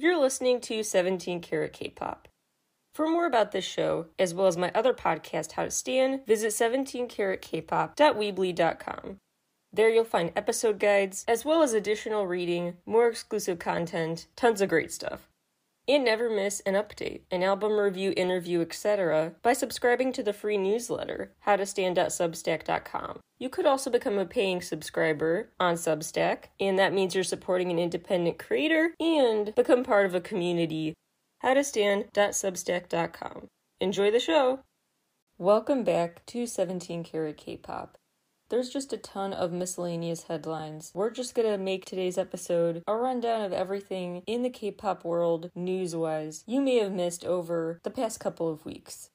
You're listening to 17 Karat K-Pop. For more about this show, as well as my other podcast, How to Stand, visit 17karatkpop.weebly.com. There you'll find episode guides, as well as additional reading, more exclusive content, tons of great stuff. And never miss an update, an album review, interview, etc. by subscribing to the free newsletter, howtostand.substack.com. You could also become a paying subscriber on Substack, and that means you're supporting an independent creator and become part of a community. howtostand.substack.com. Enjoy the show! Welcome back to 17 Karat K-Pop. There's just a ton of miscellaneous headlines. We're just gonna make today's episode a rundown of everything in the K pop world, news wise, you may have missed over the past couple of weeks.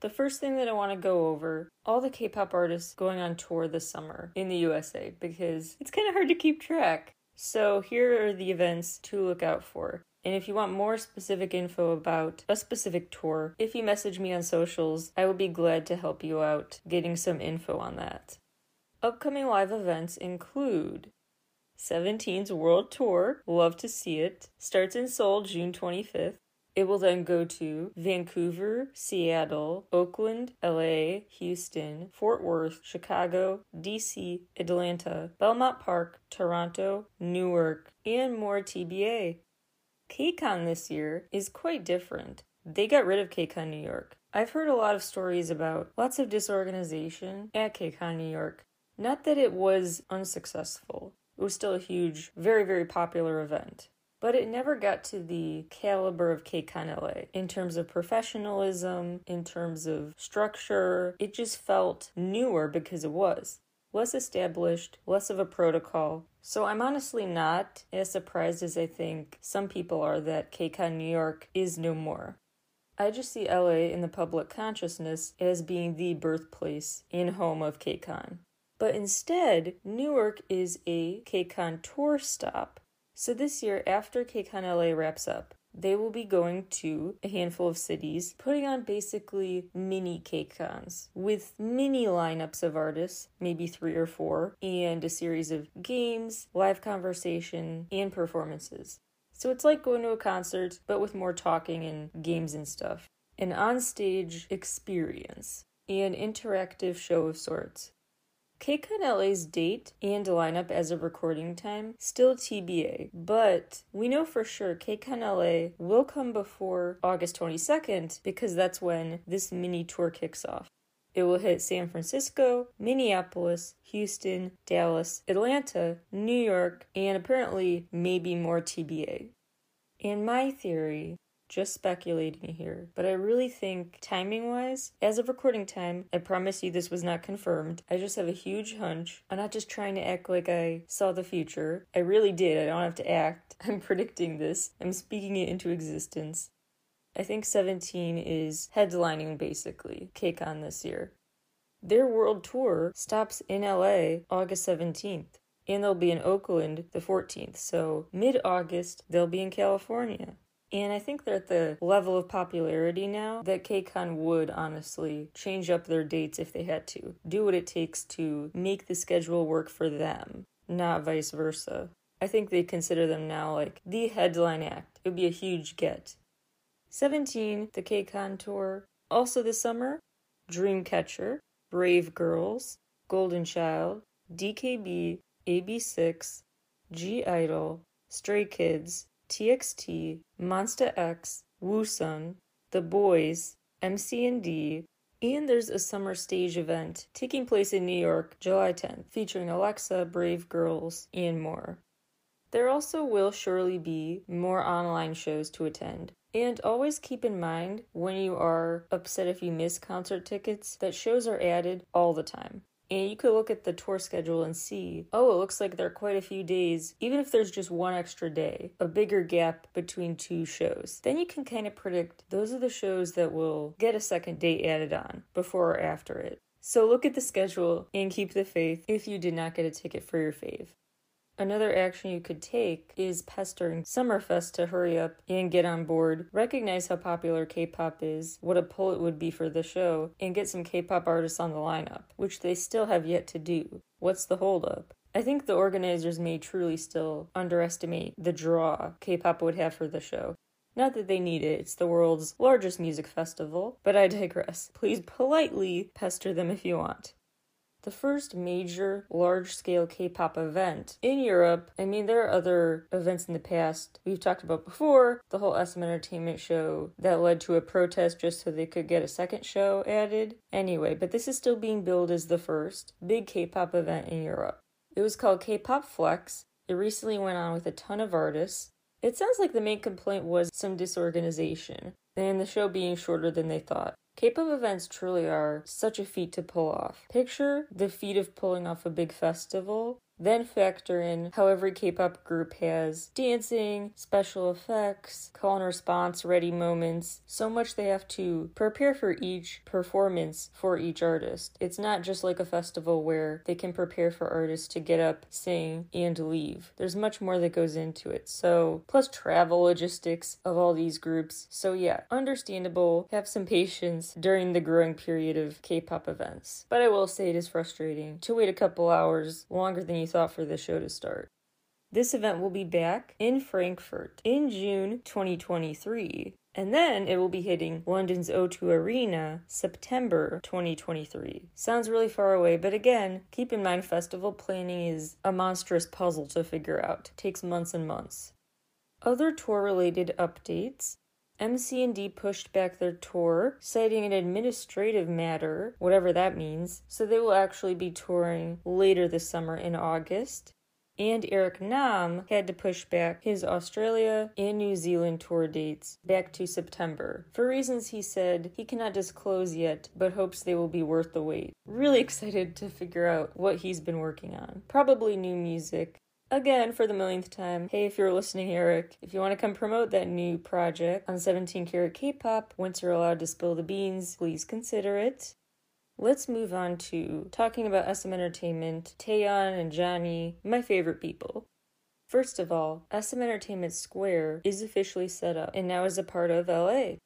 The first thing that I want to go over all the K pop artists going on tour this summer in the USA because it's kind of hard to keep track. So, here are the events to look out for. And if you want more specific info about a specific tour, if you message me on socials, I will be glad to help you out getting some info on that. Upcoming live events include 17's World Tour, love to see it, starts in Seoul June 25th. It will then go to Vancouver, Seattle, Oakland, LA, Houston, Fort Worth, Chicago, DC, Atlanta, Belmont Park, Toronto, Newark, and more TBA. KCON this year is quite different. They got rid of KCON New York. I've heard a lot of stories about lots of disorganization at KCON New York. Not that it was unsuccessful, it was still a huge, very, very popular event. But it never got to the caliber of KCON LA in terms of professionalism, in terms of structure. It just felt newer because it was less established, less of a protocol. So I'm honestly not as surprised as I think some people are that KCON New York is no more. I just see LA in the public consciousness as being the birthplace and home of KCON. But instead, Newark is a KCON tour stop. So this year, after KCON LA wraps up, they will be going to a handful of cities, putting on basically mini KCONs with mini lineups of artists, maybe three or four, and a series of games, live conversation, and performances. So it's like going to a concert, but with more talking and games and stuff. An onstage experience, an interactive show of sorts. KCON LA's date and lineup as of recording time still TBA, but we know for sure KCON LA will come before August 22nd because that's when this mini tour kicks off. It will hit San Francisco, Minneapolis, Houston, Dallas, Atlanta, New York, and apparently maybe more TBA. And my theory just speculating here, but I really think timing wise, as of recording time, I promise you this was not confirmed. I just have a huge hunch. I'm not just trying to act like I saw the future. I really did. I don't have to act. I'm predicting this, I'm speaking it into existence. I think 17 is headlining basically KCON this year. Their world tour stops in LA August 17th, and they'll be in Oakland the 14th. So mid August, they'll be in California. And I think they're at the level of popularity now that KCON would honestly change up their dates if they had to. Do what it takes to make the schedule work for them, not vice versa. I think they consider them now like the headline act. It would be a huge get. 17, the KCON tour. Also this summer, Dreamcatcher, Brave Girls, Golden Child, DKB, AB6, (G)I-DLE, Stray Kids, TXT, Monsta X, Woosung, The Boys, MC&D, and there's a summer stage event taking place in New York July 10th featuring Alexa, Brave Girls, and more. There also will surely be more online shows to attend. And always keep in mind when you are upset if you miss concert tickets that shows are added all the time. And you could look at the tour schedule and see, oh, it looks like there are quite a few days, even if there's just one extra day, a bigger gap between two shows. Then you can kind of predict those are the shows that will get a second date added on before or after it. So look at the schedule and keep the faith if you did not get a ticket for your fave. Another action you could take is pestering Summerfest to hurry up and get on board, recognize how popular K pop is, what a pull it would be for the show, and get some K pop artists on the lineup, which they still have yet to do. What's the holdup? I think the organizers may truly still underestimate the draw K pop would have for the show. Not that they need it, it's the world's largest music festival, but I digress. Please politely pester them if you want the first major large scale K pop event in Europe. I mean, there are other events in the past we've talked about before. The whole SM Entertainment show that led to a protest just so they could get a second show added. Anyway, but this is still being billed as the first big K pop event in Europe. It was called K pop Flex. It recently went on with a ton of artists. It sounds like the main complaint was some disorganization, and the show being shorter than they thought. K-pop events truly are such a feat to pull off. Picture the feat of pulling off a big festival then factor in how every K pop group has dancing, special effects, call and response, ready moments. So much they have to prepare for each performance for each artist. It's not just like a festival where they can prepare for artists to get up, sing, and leave. There's much more that goes into it. So, plus travel logistics of all these groups. So, yeah, understandable. Have some patience during the growing period of K pop events. But I will say it is frustrating to wait a couple hours longer than you thought for the show to start. This event will be back in Frankfurt in June 2023, and then it will be hitting London's O2 Arena September 2023. Sounds really far away, but again, keep in mind festival planning is a monstrous puzzle to figure out. It takes months and months. Other tour related updates MC&D pushed back their tour, citing an administrative matter, whatever that means, so they will actually be touring later this summer in August. And Eric Nam had to push back his Australia and New Zealand tour dates back to September for reasons he said he cannot disclose yet, but hopes they will be worth the wait. Really excited to figure out what he's been working on. Probably new music, again for the millionth time. Hey, if you're listening, Eric, if you want to come promote that new project on 17 Karat K-pop, once you're allowed to spill the beans, please consider it. Let's move on to talking about SM Entertainment, Taeyong and Johnny, my favorite people. First of all, SM Entertainment Square is officially set up and now is a part of LA.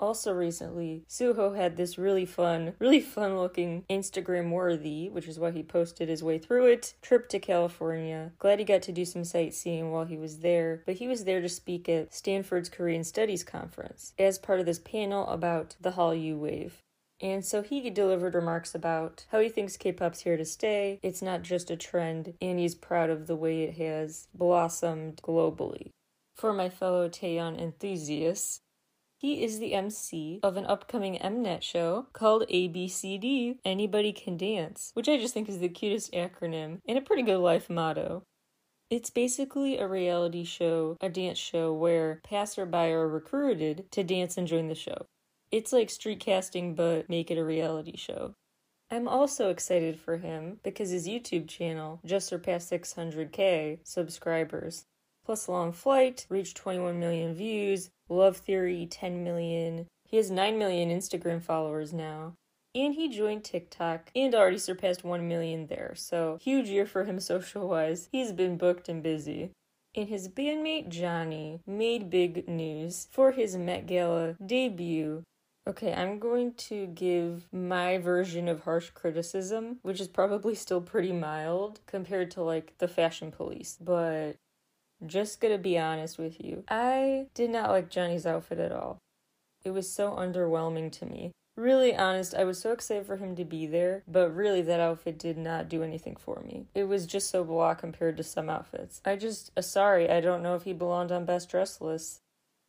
Also, recently, Suho had this really fun, really fun looking Instagram worthy, which is why he posted his way through it, trip to California. Glad he got to do some sightseeing while he was there, but he was there to speak at Stanford's Korean Studies Conference as part of this panel about the Hallyu wave. And so he delivered remarks about how he thinks K pop's here to stay. It's not just a trend, and he's proud of the way it has blossomed globally. For my fellow Taeyong enthusiasts, he is the MC of an upcoming Mnet show called ABCD Anybody Can Dance, which I just think is the cutest acronym and a pretty good life motto. It's basically a reality show, a dance show where passerby are recruited to dance and join the show. It's like street casting, but make it a reality show. I'm also excited for him because his YouTube channel just surpassed 600k subscribers. Plus, Long Flight reached 21 million views, Love Theory 10 million. He has 9 million Instagram followers now. And he joined TikTok and already surpassed 1 million there, so huge year for him social wise. He's been booked and busy. And his bandmate Johnny made big news for his Met Gala debut. Okay, I'm going to give my version of harsh criticism, which is probably still pretty mild compared to like the fashion police, but just gonna be honest with you. I did not like Johnny's outfit at all. It was so underwhelming to me. Really honest, I was so excited for him to be there, but really that outfit did not do anything for me. It was just so blah compared to some outfits. I just, uh, sorry, I don't know if he belonged on best dress lists.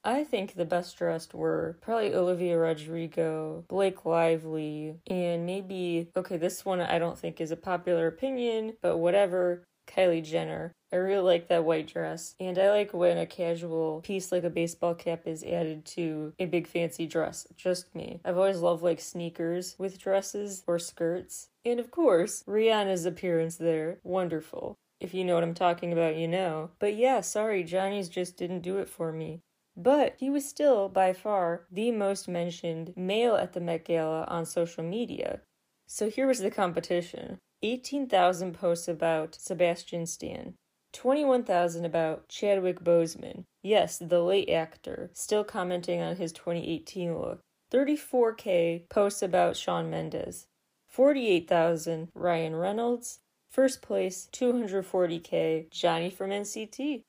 I think the best dressed were probably Olivia Rodrigo, Blake Lively, and maybe, okay, this one I don't think is a popular opinion, but whatever, Kylie Jenner. I really like that white dress. And I like when a casual piece like a baseball cap is added to a big fancy dress. Just me. I've always loved like sneakers with dresses or skirts. And of course, Rihanna's appearance there. Wonderful. If you know what I'm talking about, you know. But yeah, sorry, Johnny's just didn't do it for me. But he was still, by far, the most mentioned male at the Met Gala on social media. So here was the competition 18,000 posts about Sebastian Stan, 21,000 about Chadwick Boseman. Yes, the late actor, still commenting on his 2018 look. 34k posts about Shawn Mendes. 48,000 Ryan Reynolds. First place, 240k, Johnny from NCT.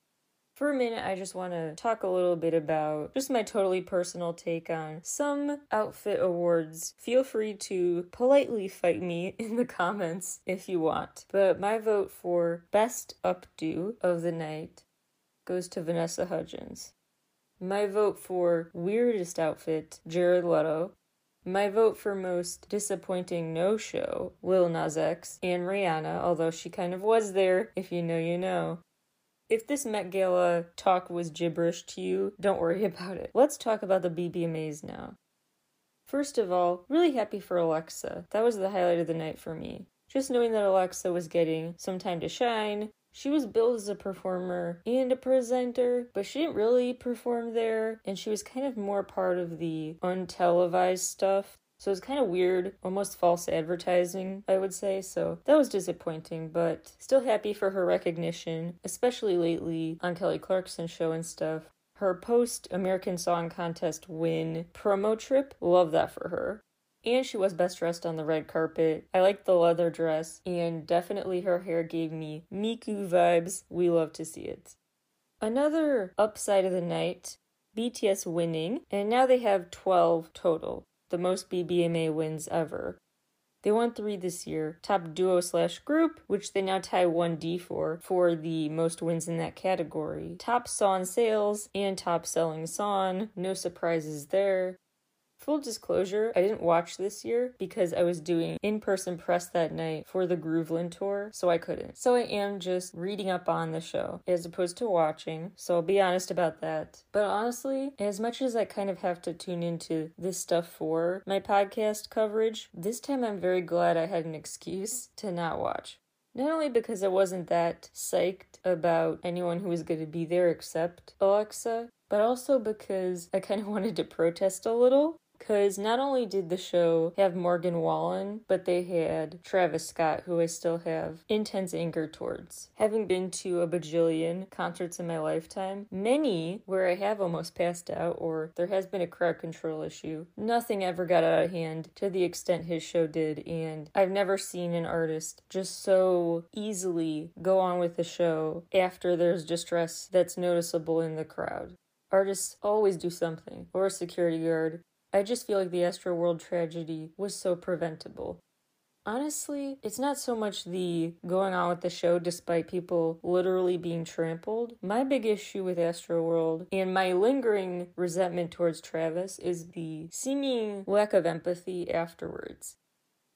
For a minute, I just want to talk a little bit about just my totally personal take on some outfit awards. Feel free to politely fight me in the comments if you want. But my vote for Best Updo of the Night goes to Vanessa Hudgens. My vote for Weirdest Outfit, Jared Leto. My vote for most disappointing no show, Lil Nas X and Rihanna, although she kind of was there. If you know, you know. If this Met Gala talk was gibberish to you, don't worry about it. Let's talk about the BBMAs now. First of all, really happy for Alexa. That was the highlight of the night for me. Just knowing that Alexa was getting some time to shine. She was billed as a performer and a presenter, but she didn't really perform there, and she was kind of more part of the untelevised stuff. So it's kind of weird, almost false advertising, I would say. So that was disappointing, but still happy for her recognition, especially lately on Kelly Clarkson's show and stuff. Her post American Song Contest win promo trip, love that for her. And she was best dressed on the red carpet. I liked the leather dress, and definitely her hair gave me Miku vibes. We love to see it. Another upside of the night BTS winning, and now they have 12 total the most BBMA wins ever. They won three this year top duo slash group, which they now tie 1D for, for the most wins in that category. Top song sales and top selling song, no surprises there. Full disclosure, I didn't watch this year because I was doing in person press that night for the Grooveland tour, so I couldn't. So I am just reading up on the show as opposed to watching, so I'll be honest about that. But honestly, as much as I kind of have to tune into this stuff for my podcast coverage, this time I'm very glad I had an excuse to not watch. Not only because I wasn't that psyched about anyone who was going to be there except Alexa, but also because I kind of wanted to protest a little because not only did the show have Morgan Wallen, but they had Travis Scott, who I still have intense anger towards. Having been to a bajillion concerts in my lifetime, many where I have almost passed out or there has been a crowd control issue, nothing ever got out of hand to the extent his show did. And I've never seen an artist just so easily go on with the show after there's distress that's noticeable in the crowd. Artists always do something, or a security guard, I just feel like the Astroworld tragedy was so preventable. Honestly, it's not so much the going on with the show despite people literally being trampled. My big issue with Astroworld and my lingering resentment towards Travis is the seeming lack of empathy afterwards.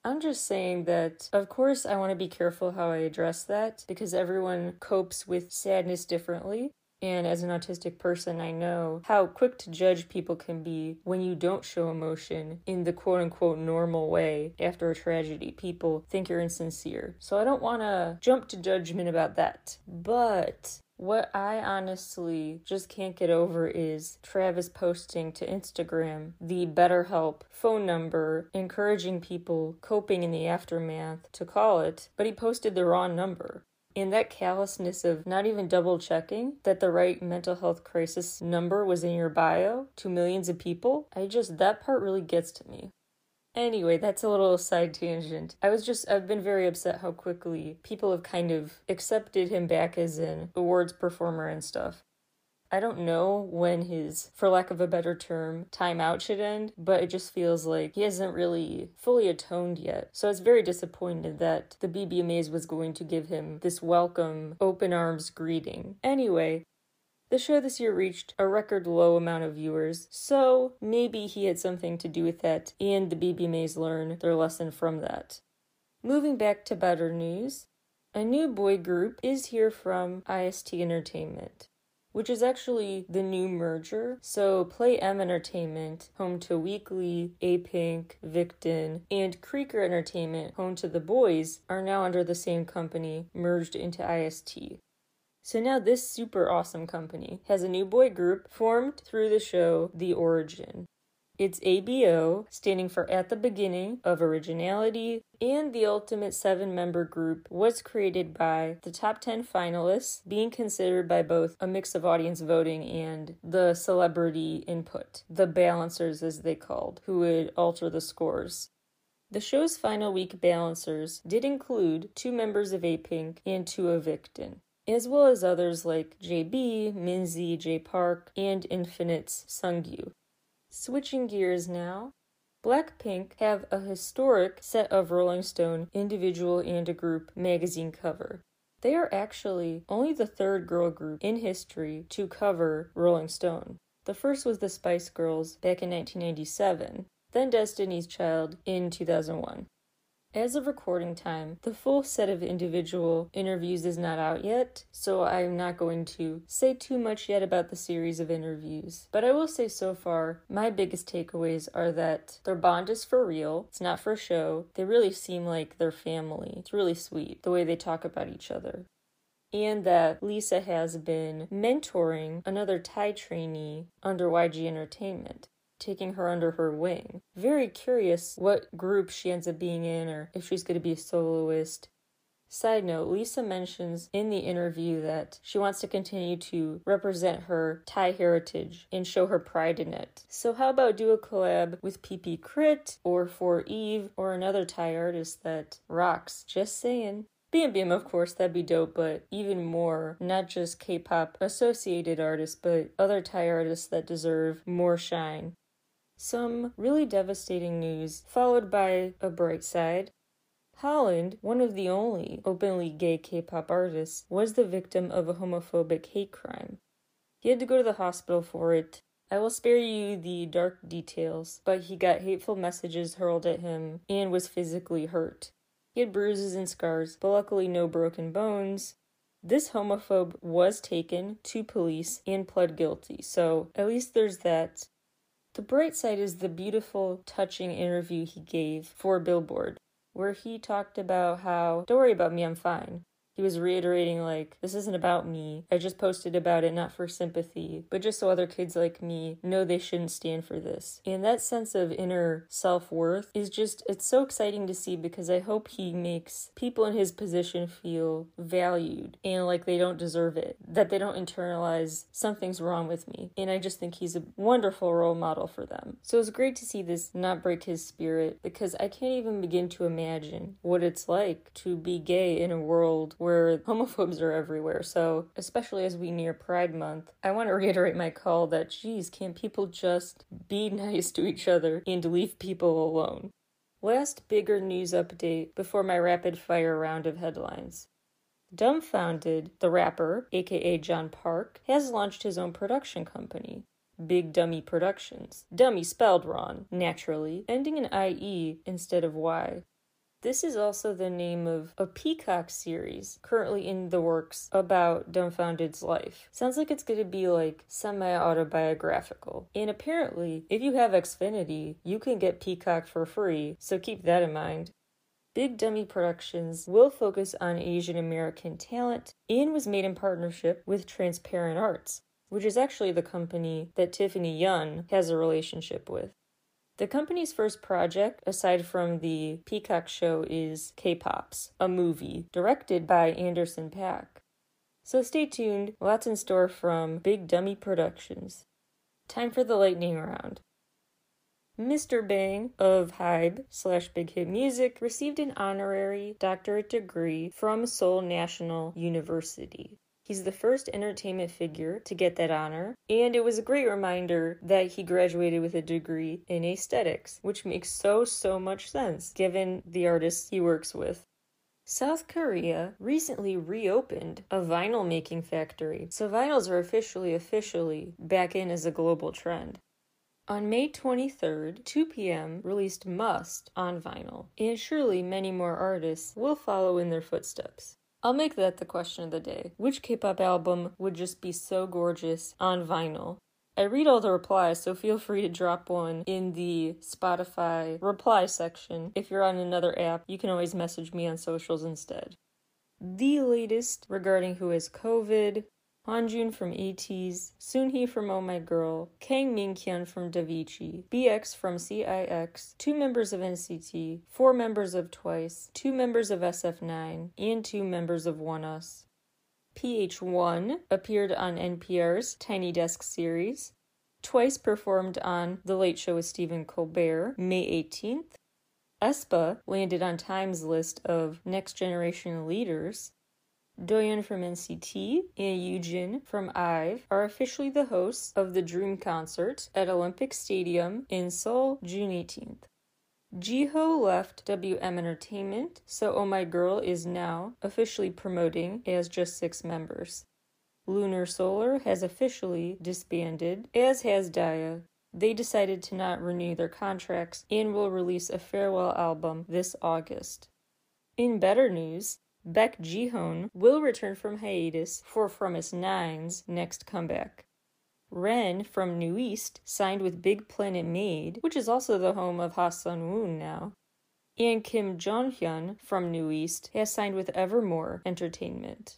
I'm just saying that, of course, I want to be careful how I address that because everyone copes with sadness differently. And as an autistic person, I know how quick to judge people can be when you don't show emotion in the quote unquote normal way after a tragedy. People think you're insincere. So I don't want to jump to judgment about that. But what I honestly just can't get over is Travis posting to Instagram the BetterHelp phone number, encouraging people coping in the aftermath to call it, but he posted the wrong number. And that callousness of not even double checking that the right mental health crisis number was in your bio to millions of people, I just, that part really gets to me. Anyway, that's a little side tangent. I was just, I've been very upset how quickly people have kind of accepted him back as an awards performer and stuff. I don't know when his, for lack of a better term, timeout should end, but it just feels like he hasn't really fully atoned yet. So I was very disappointed that the BBMAs was going to give him this welcome, open arms greeting. Anyway, the show this year reached a record low amount of viewers, so maybe he had something to do with that, and the BBMAs learn their lesson from that. Moving back to better news, a new boy group is here from IST Entertainment which is actually the new merger. So Play M Entertainment, home to Weekly, A Pink, Victon, and Creaker Entertainment, home to The Boys, are now under the same company, merged into IST. So now this super awesome company has a new boy group formed through the show The Origin. It's ABO, standing for At the Beginning of Originality, and the Ultimate seven member group was created by the top 10 finalists being considered by both a mix of audience voting and the celebrity input, the balancers as they called, who would alter the scores. The show's final week balancers did include two members of A-Pink and two of Victon, as well as others like JB, Minzy, Jay Park, and Infinite's Sunggyu. Switching gears now, Blackpink have a historic set of Rolling Stone individual and a group magazine cover. They are actually only the third girl group in history to cover Rolling Stone. The first was the Spice Girls back in 1997, then Destiny's Child in 2001. As of recording time, the full set of individual interviews is not out yet, so I'm not going to say too much yet about the series of interviews. But I will say so far, my biggest takeaways are that their bond is for real, it's not for show. They really seem like they're family. It's really sweet the way they talk about each other and that Lisa has been mentoring another Thai trainee under YG Entertainment taking her under her wing. Very curious what group she ends up being in or if she's going to be a soloist. Side note, Lisa mentions in the interview that she wants to continue to represent her Thai heritage and show her pride in it. So, how about do a collab with PP Krit or 4EVE or another Thai artist that rocks? Just saying. Bam, of course, that'd be dope, but even more, not just K pop associated artists, but other Thai artists that deserve more shine. Some really devastating news, followed by a bright side. Holland, one of the only openly gay K pop artists, was the victim of a homophobic hate crime. He had to go to the hospital for it. I will spare you the dark details, but he got hateful messages hurled at him and was physically hurt. He had bruises and scars, but luckily no broken bones. This homophobe was taken to police and pled guilty, so at least there's that. The bright side is the beautiful, touching interview he gave for Billboard, where he talked about how, don't worry about me, I'm fine. He was reiterating, like, this isn't about me. I just posted about it not for sympathy, but just so other kids like me know they shouldn't stand for this. And that sense of inner self worth is just, it's so exciting to see because I hope he makes people in his position feel valued and like they don't deserve it, that they don't internalize something's wrong with me. And I just think he's a wonderful role model for them. So it's great to see this not break his spirit because I can't even begin to imagine what it's like to be gay in a world where homophobes are everywhere. So, especially as we near Pride Month, I want to reiterate my call that, geez, can people just be nice to each other and leave people alone? Last bigger news update before my rapid fire round of headlines. Dumbfoundead, the rapper, aka John Park, has launched his own production company, Big Dummy Productions. Dummy spelled wrong, naturally, ending in IE instead of Y. This is also the name of a Peacock series currently in the works about Dumbfoundead's life. Sounds like it's going to be like semi autobiographical. And apparently, if you have Xfinity, you can get Peacock for free, so keep that in mind. Big Dummy Productions will focus on Asian American talent and was made in partnership with Transparent Arts, which is actually the company that Tiffany Young has a relationship with. The company's first project, aside from the Peacock show, is K Pops, a movie directed by Anderson .Paak. So stay tuned, lots in store from Big Dummy Productions. Time for the lightning round. Mr. Bang of Hybe slash Big Hit Music received an honorary doctorate degree from Seoul National University. He's the first entertainment figure to get that honor, and it was a great reminder that he graduated with a degree in aesthetics, which makes so, so much sense given the artists he works with. South Korea recently reopened a vinyl making factory, so vinyls are officially, officially back in as a global trend. On May 23rd, 2 p.m. released Must on vinyl, and surely many more artists will follow in their footsteps. I'll make that the question of the day. Which K pop album would just be so gorgeous on vinyl? I read all the replies, so feel free to drop one in the Spotify reply section. If you're on another app, you can always message me on socials instead. The latest regarding who has COVID, Hwanjun from ATEEZ, Seunghee from Oh My Girl, Kang Minkyung from Davichi, BX from CIX, two members of NCT, four members of Twice, two members of SF9, and two members of ONEUS. PH1 appeared on NPR's Tiny Desk series. Twice performed on The Late Show with Stephen Colbert, May 18th. aespa landed on Time's list of next generation leaders. Doyoung from NCT and Yoojin from IVE are officially the hosts of the Dream Concert at Olympic Stadium in Seoul, June 18th. Jiho left WM Entertainment, so Oh My Girl is now officially promoting as just six members. Lunar Solar has officially disbanded, as has Dia. They decided to not renew their contracts and will release a farewell album this August. In better news, Baek Jihoon will return from hiatus for fromis_9's next comeback. Ren from New NU'EST signed with Big Planet Made, which is also the home of Ha Sung Woon now. And Kim Jong Hyun from NU'EST has signed with Evermore Entertainment.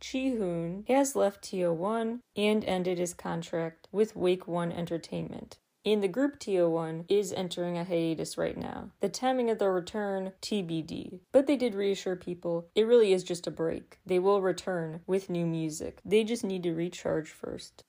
Jihoon has left TO1 and ended his contract with Wake One Entertainment. And the group TO1 is entering a hiatus right now. The timing of their return, TBD. But they did reassure people it really is just a break. They will return with new music. They just need to recharge first.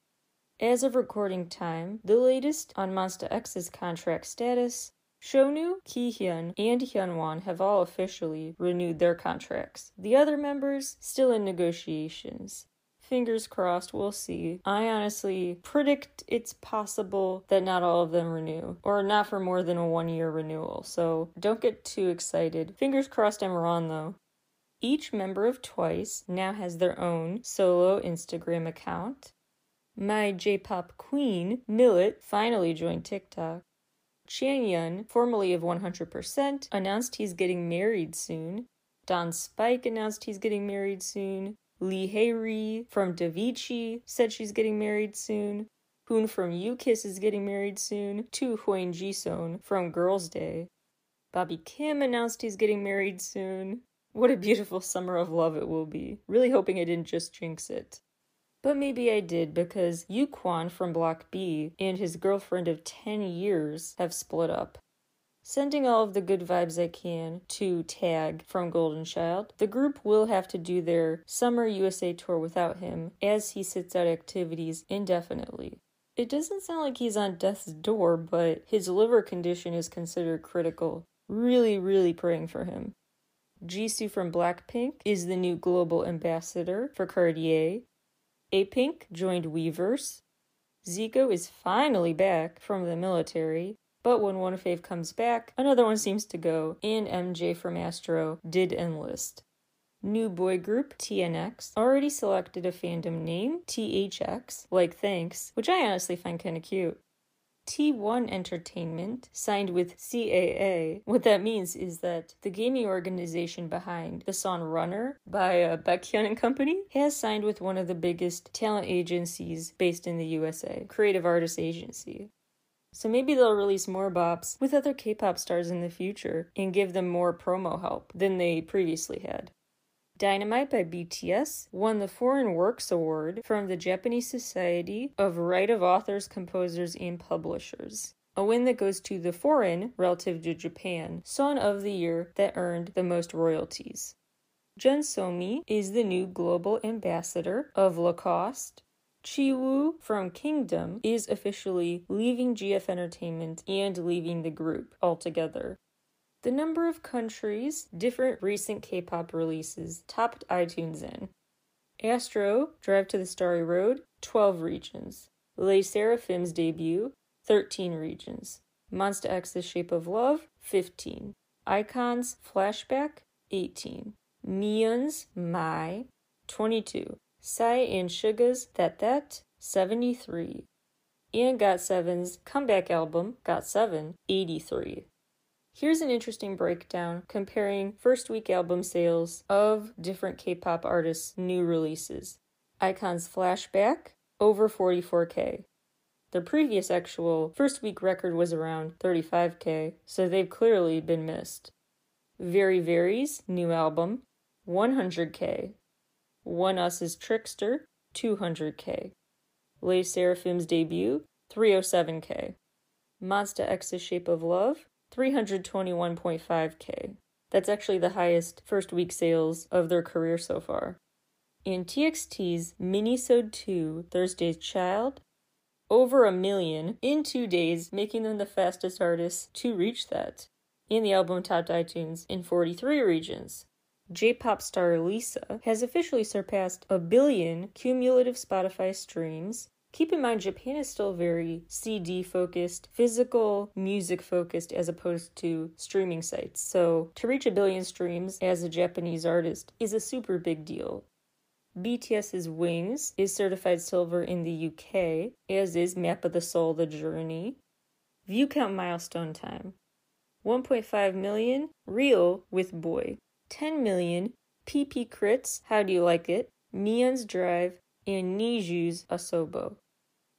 As of recording time, the latest on Monsta X's contract status Shownu, Kihyun, and Hyungwon have all officially renewed their contracts. The other members still in negotiations. Fingers crossed, we'll see. I honestly predict it's possible that not all of them renew, or not for more than a one year renewal, so don't get too excited. Fingers crossed I'm wrong though. Each member of Twice now has their own solo Instagram account. My J pop queen, milet, finally joined TikTok. Changyun, formerly of 100%, announced he's getting married soon. Don Spike announced he's getting married soon. Lee Hae-ri from Davichi said she's getting married soon. Hoon from U-KISS is getting married soon to Hwang Jisung from Girls' Day. Bobby Kim announced he's getting married soon. What a beautiful summer of love it will be. Really hoping I didn't just jinx it. But maybe I did because Yukwon from Block B and his girlfriend of 10 years have split up. Sending all of the good vibes I can to Tag from Golden Child, the group will have to do their summer USA tour without him as he sits out activities indefinitely. It doesn't sound like he's on death's door, but his liver condition is considered critical. Really, really praying for him. Jisoo from Blackpink is the new global ambassador for Cartier. Apink joined Weverse. Zico is finally back from the military, but when one fave comes back, another one seems to go, and MJ from Astro did enlist. New boy group TNX already selected a fandom name, THX, like thanks, which I honestly find kinda cute. T1 Entertainment signed with CAA. What that means is that the gaming organization behind the song Runner by uh, Baekhyun and Company has signed with one of the biggest talent agencies based in the USA, Creative Artists Agency. So maybe they'll release more bops with other K-pop stars in the future and give them more promo help than they previously had. Dynamite by BTS won the Foreign Works Award from the Japanese Society of Right of Authors, Composers, and Publishers. A win that goes to the foreign, relative to Japan, Song of the Year that earned the most royalties. Jun Somi is the new global ambassador of Lacoste. Chiwoo from Kingdom is officially leaving GF Entertainment and leaving the group altogether. The number of countries different recent K pop releases topped iTunes in. Astro, Drive to the Starry Road, 12 regions. LE SSERAFIM's debut, 13 regions. Monsta X's Shape of Love, 15. iKON's Flashback, 18. Miyeon's My, 22. Psy and Suga's That That, 73. And GOT7's comeback album, GOT7, 83. Here's an interesting breakdown comparing first week album sales of different K pop artists' new releases. iKON's Flashback, over 44k. Their previous actual first week record was around 35k, so they've clearly been missed. VERIVERY's new album, 100k. ONEUS's Trickster, 200k. LE SSERAFIM's debut, 307k. Monsta X's Shape of Love, 321.5k. That's actually the highest first week sales of their career so far. In TXT's Minisode 2, Thursday's Child, over a million in two days, making them the fastest artists to reach that. and the album topped iTunes in 43 regions. J pop star Lisa has officially surpassed a billion cumulative Spotify streams. Keep in mind, Japan is still very CD focused, physical music focused, as opposed to streaming sites. So, to reach a billion streams as a Japanese artist is a super big deal. BTS's Wings is certified silver in the UK, as is Map of the Soul The Journey. View count milestone time 1.5 million, Real with Boy. 10 million, PP Krit's, How Do You Like It, Miyeon's Drive, and NiziU's Asobo.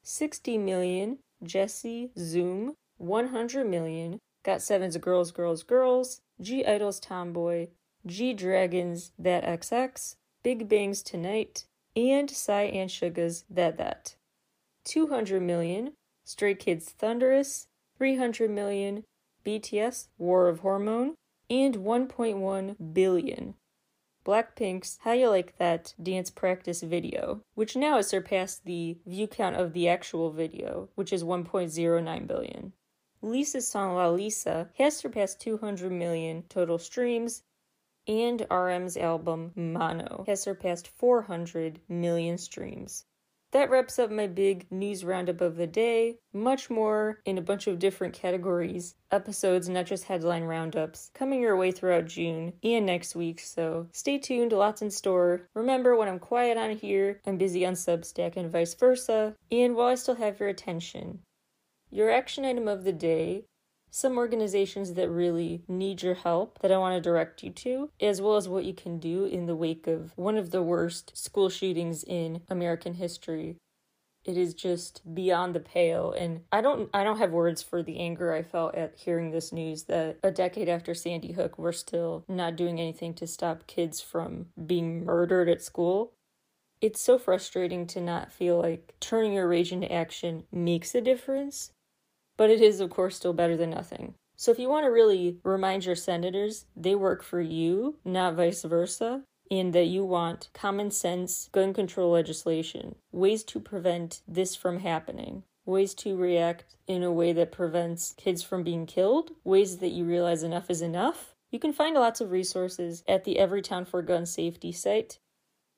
60 million, Jessi, Zoom. 100 million, GOT7's Girls, Girls, Girls, (G)I-DLE's Tomboy, G Dragons, That XX, Big Bang's Tonight, and Psy and Suga's That That. 200 million, Stray Kids Thunderous, 300 million, BTS War of Hormone, and 1.1 billion. Blackpink's How You Like That dance practice video, which now has surpassed the view count of the actual video, which is 1.09 billion. Lisa's song LALISA has surpassed 200 million total streams, and RM's album Mono has surpassed 400 million streams. That wraps up my big news roundup of the day. Much more in a bunch of different categories, episodes, not just headline roundups, coming your way throughout June and next week, so stay tuned, lots in store. Remember, when I'm quiet on here, I'm busy on Substack and vice versa, and while I still have your attention. Your action item of the day some organizations that really need your help that I want to direct you to, as well as what you can do in the wake of one of the worst school shootings in American history. It is just beyond the pale and I don't I don't have words for the anger I felt at hearing this news that a decade after Sandy Hook we're still not doing anything to stop kids from being murdered at school. It's so frustrating to not feel like turning your rage into action makes a difference but it is, of course, still better than nothing. So if you want to really remind your senators they work for you, not vice versa, and that you want common sense gun control legislation, ways to prevent this from happening, ways to react in a way that prevents kids from being killed, ways that you realize enough is enough. You can find lots of resources at the Everytown for Gun Safety site,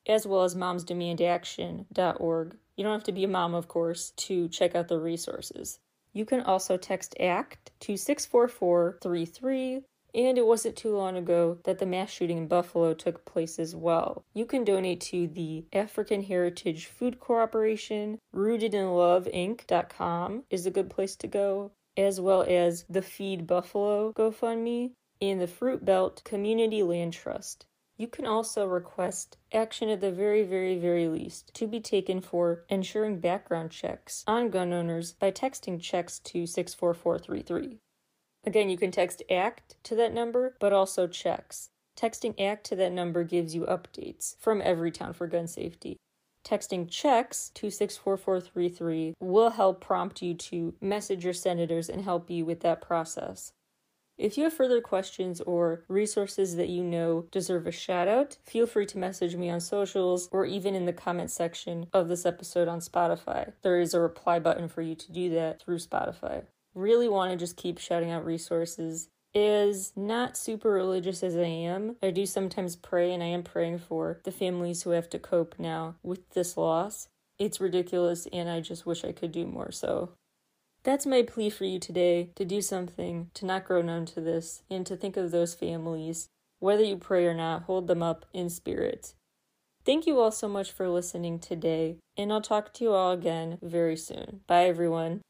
as well as momsdemandaction.org. You don't have to be a mom, of course, to check out the resources. You can also text ACT to 64433 and it wasn't too long ago that the mass shooting in Buffalo took place as well. You can donate to the African Heritage Food Corporation. rootedinloveinc.com is a good place to go, as well as the Feed Buffalo GoFundMe and the Fruit Belt Community Land Trust. You can also request action at the very, very, very least to be taken for ensuring background checks on gun owners by texting checks to 64433. Again, you can text ACT to that number, but also checks. Texting ACT to that number gives you updates from Everytown for gun safety. Texting checks to 64433 will help prompt you to message your senators and help you with that process. If you have further questions or resources that you know deserve a shout out, feel free to message me on socials or even in the comment section of this episode on Spotify. There is a reply button for you to do that through Spotify. Really want to just keep shouting out resources. Is not super religious as I am. I do sometimes pray, and I am praying for the families who have to cope now with this loss. It's ridiculous, and I just wish I could do more. So that's my plea for you today to do something, to not grow numb to this, and to think of those families. Whether you pray or not, hold them up in spirit. Thank you all so much for listening today, and I'll talk to you all again very soon. Bye, everyone.